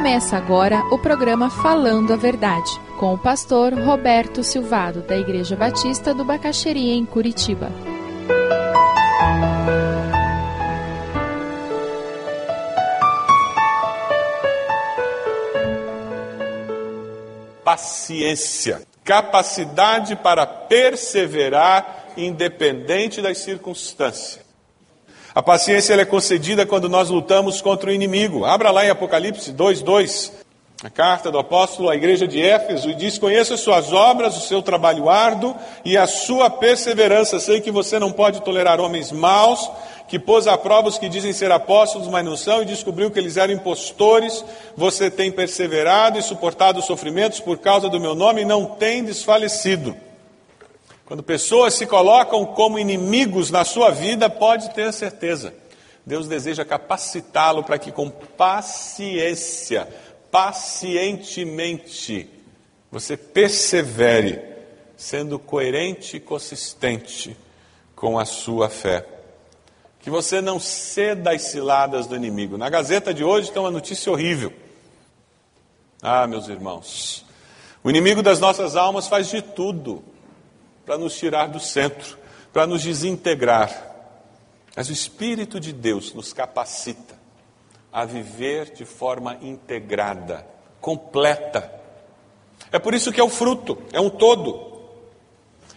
Começa agora o programa Falando a Verdade, com o pastor Roberto Silvado, da Igreja Batista do Bacaxeria, em Curitiba. Paciência, capacidade para perseverar independente das circunstâncias. A paciência é concedida quando nós lutamos contra o inimigo. Abra lá em Apocalipse 2:2, a carta do apóstolo à igreja de Éfeso, e diz: Conheço as suas obras, o seu trabalho árduo e a sua perseverança. Sei que você não pode tolerar homens maus, que pôs à prova os que dizem ser apóstolos, mas não são, e descobriu que eles eram impostores. Você tem perseverado e suportado os sofrimentos por causa do meu nome e não tem desfalecido. Quando pessoas se colocam como inimigos na sua vida, pode ter certeza. Deus deseja capacitá-lo para que com paciência, pacientemente, você persevere, sendo coerente e consistente com a sua fé. Que você não ceda às ciladas do inimigo. Na Gazeta de hoje tem uma notícia horrível. Ah, meus irmãos, o inimigo das nossas almas faz de tudo para nos tirar do centro, para nos desintegrar. Mas o Espírito de Deus nos capacita a viver de forma integrada, completa. É por isso que é o fruto, é um todo.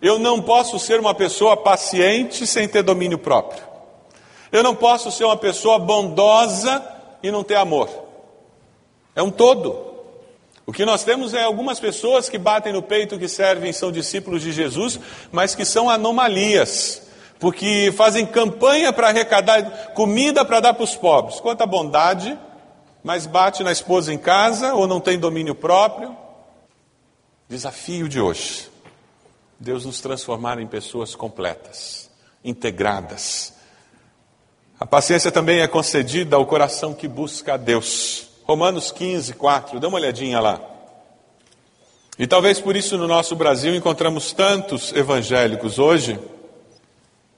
Eu não posso ser uma pessoa paciente sem ter domínio próprio. Eu não posso ser uma pessoa bondosa e não ter amor. É um todo. O que nós temos é algumas pessoas que batem no peito que servem, são discípulos de Jesus, mas que são anomalias, porque fazem campanha para arrecadar comida para dar para os pobres. Quanta bondade, mas bate na esposa em casa ou não tem domínio próprio. Desafio de hoje: Deus nos transformar em pessoas completas, integradas. A paciência também é concedida ao coração que busca a Deus. Romanos 15, 4, dê uma olhadinha lá. E talvez por isso no nosso Brasil encontramos tantos evangélicos hoje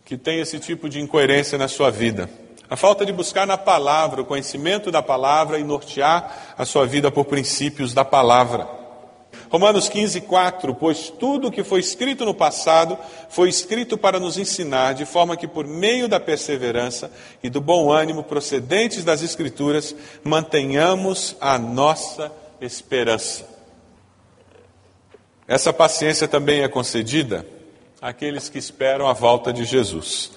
que têm esse tipo de incoerência na sua vida. A falta de buscar na palavra, o conhecimento da palavra e nortear a sua vida por princípios da palavra. Romanos 15, 4: Pois tudo o que foi escrito no passado foi escrito para nos ensinar, de forma que, por meio da perseverança e do bom ânimo procedentes das Escrituras, mantenhamos a nossa esperança. Essa paciência também é concedida àqueles que esperam a volta de Jesus.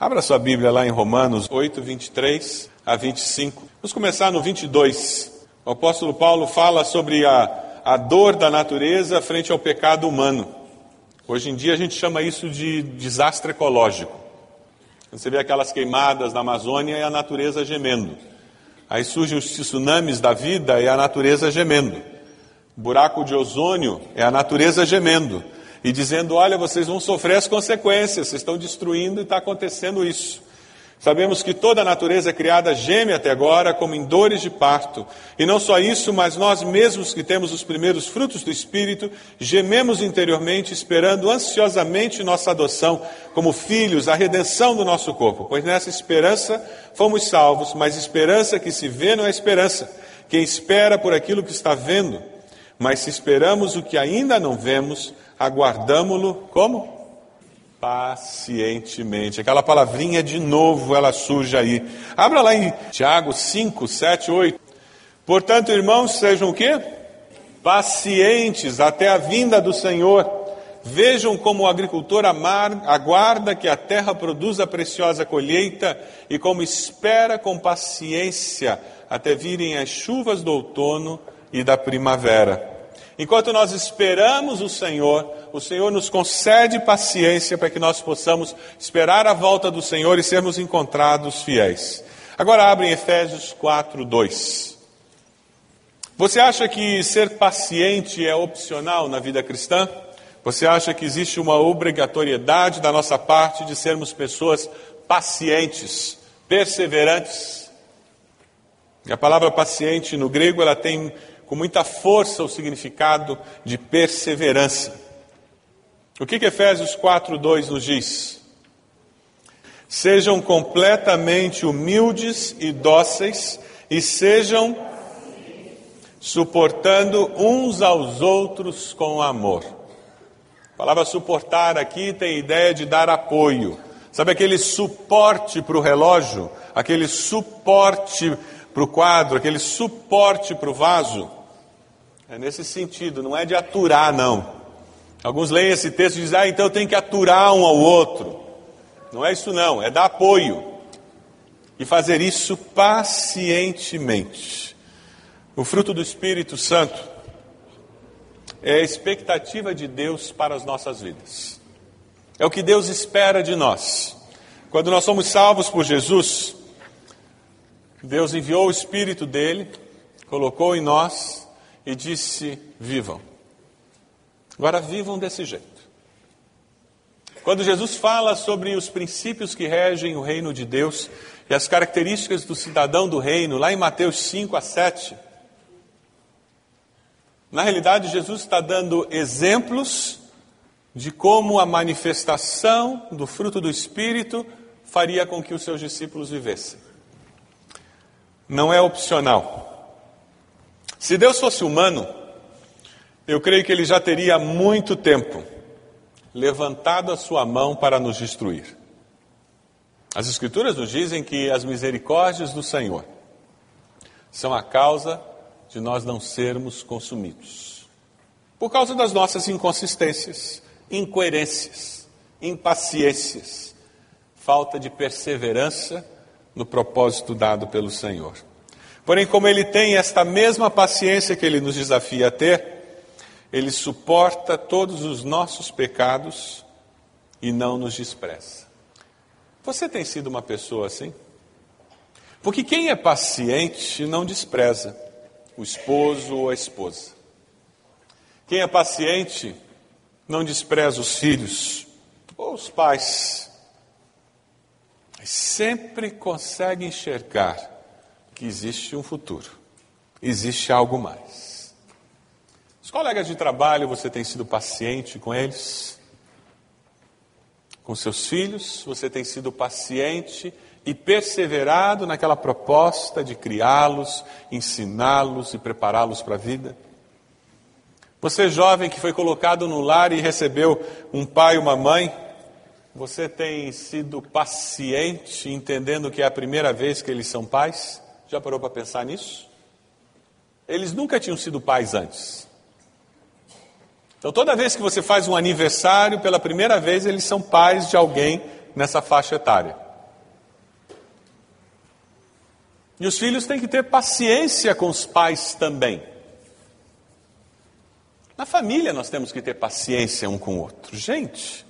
Abra sua Bíblia lá em Romanos 8, 23 a 25. Vamos começar no 22. O apóstolo Paulo fala sobre a a dor da natureza frente ao pecado humano. Hoje em dia a gente chama isso de desastre ecológico. Você vê aquelas queimadas na Amazônia e a natureza gemendo. Aí surgem os tsunamis da vida e a natureza gemendo. Buraco de ozônio é a natureza gemendo. E dizendo: olha, vocês vão sofrer as consequências, vocês estão destruindo e está acontecendo isso. Sabemos que toda a natureza criada geme até agora como em dores de parto. E não só isso, mas nós mesmos que temos os primeiros frutos do Espírito, gememos interiormente, esperando ansiosamente nossa adoção como filhos, a redenção do nosso corpo. Pois nessa esperança fomos salvos, mas esperança que se vê não é esperança. Quem espera por aquilo que está vendo, mas se esperamos o que ainda não vemos, aguardamo-lo como? Pacientemente. Aquela palavrinha de novo, ela surge aí. Abra lá em Tiago 5, 7, 8. Portanto, irmãos, sejam o quê? Pacientes até a vinda do Senhor. Vejam como o agricultor amar, aguarda que a terra produza a preciosa colheita e como espera com paciência até virem as chuvas do outono e da primavera. Enquanto nós esperamos o Senhor, o Senhor nos concede paciência para que nós possamos esperar a volta do Senhor e sermos encontrados fiéis. Agora abre em Efésios 4, 2. Você acha que ser paciente é opcional na vida cristã? Você acha que existe uma obrigatoriedade da nossa parte de sermos pessoas pacientes, perseverantes? A palavra paciente no grego ela tem com muita força o significado de perseverança. O que, que Efésios 4:2 nos diz? Sejam completamente humildes e dóceis e sejam suportando uns aos outros com amor. A palavra suportar aqui tem ideia de dar apoio. Sabe aquele suporte para o relógio, aquele suporte para o quadro, aquele suporte para o vaso? É nesse sentido, não é de aturar, não. Alguns leem esse texto e dizem, ah, então tenho que aturar um ao outro. Não é isso, não, é dar apoio. E fazer isso pacientemente. O fruto do Espírito Santo é a expectativa de Deus para as nossas vidas. É o que Deus espera de nós. Quando nós somos salvos por Jesus, Deus enviou o Espírito dele, colocou em nós e disse: vivam. Agora vivam desse jeito. Quando Jesus fala sobre os princípios que regem o reino de Deus e as características do cidadão do reino, lá em Mateus 5 a 7, na realidade, Jesus está dando exemplos de como a manifestação do fruto do Espírito faria com que os seus discípulos vivessem. Não é opcional. Se Deus fosse humano, eu creio que ele já teria há muito tempo levantado a sua mão para nos destruir. As Escrituras nos dizem que as misericórdias do Senhor são a causa de nós não sermos consumidos. Por causa das nossas inconsistências, incoerências, impaciências, falta de perseverança no propósito dado pelo Senhor. Porém, como Ele tem esta mesma paciência que Ele nos desafia a ter, Ele suporta todos os nossos pecados e não nos despreza. Você tem sido uma pessoa assim? Porque quem é paciente não despreza o esposo ou a esposa. Quem é paciente não despreza os filhos ou os pais, sempre consegue enxergar que existe um futuro, existe algo mais. Os colegas de trabalho, você tem sido paciente com eles? Com seus filhos, você tem sido paciente e perseverado naquela proposta de criá-los, ensiná-los e prepará-los para a vida? Você, jovem que foi colocado no lar e recebeu um pai e uma mãe, você tem sido paciente, entendendo que é a primeira vez que eles são pais? Já parou para pensar nisso? Eles nunca tinham sido pais antes. Então, toda vez que você faz um aniversário, pela primeira vez, eles são pais de alguém nessa faixa etária. E os filhos têm que ter paciência com os pais também. Na família nós temos que ter paciência um com o outro. Gente,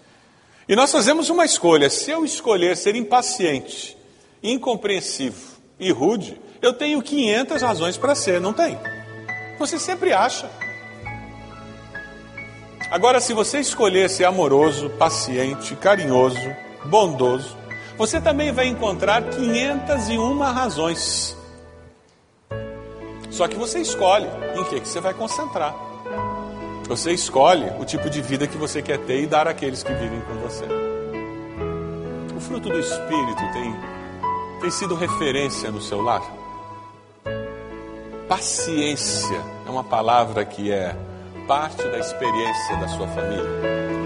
e nós fazemos uma escolha. Se eu escolher ser impaciente, incompreensivo e rude, eu tenho 500 razões para ser, não tem? Você sempre acha. Agora, se você escolher ser amoroso, paciente, carinhoso, bondoso, você também vai encontrar 501 razões. Só que você escolhe em que, que você vai concentrar. Você escolhe o tipo de vida que você quer ter e dar àqueles que vivem com você. O fruto do Espírito tem, tem sido referência no seu lar? Paciência é uma palavra que é parte da experiência da sua família.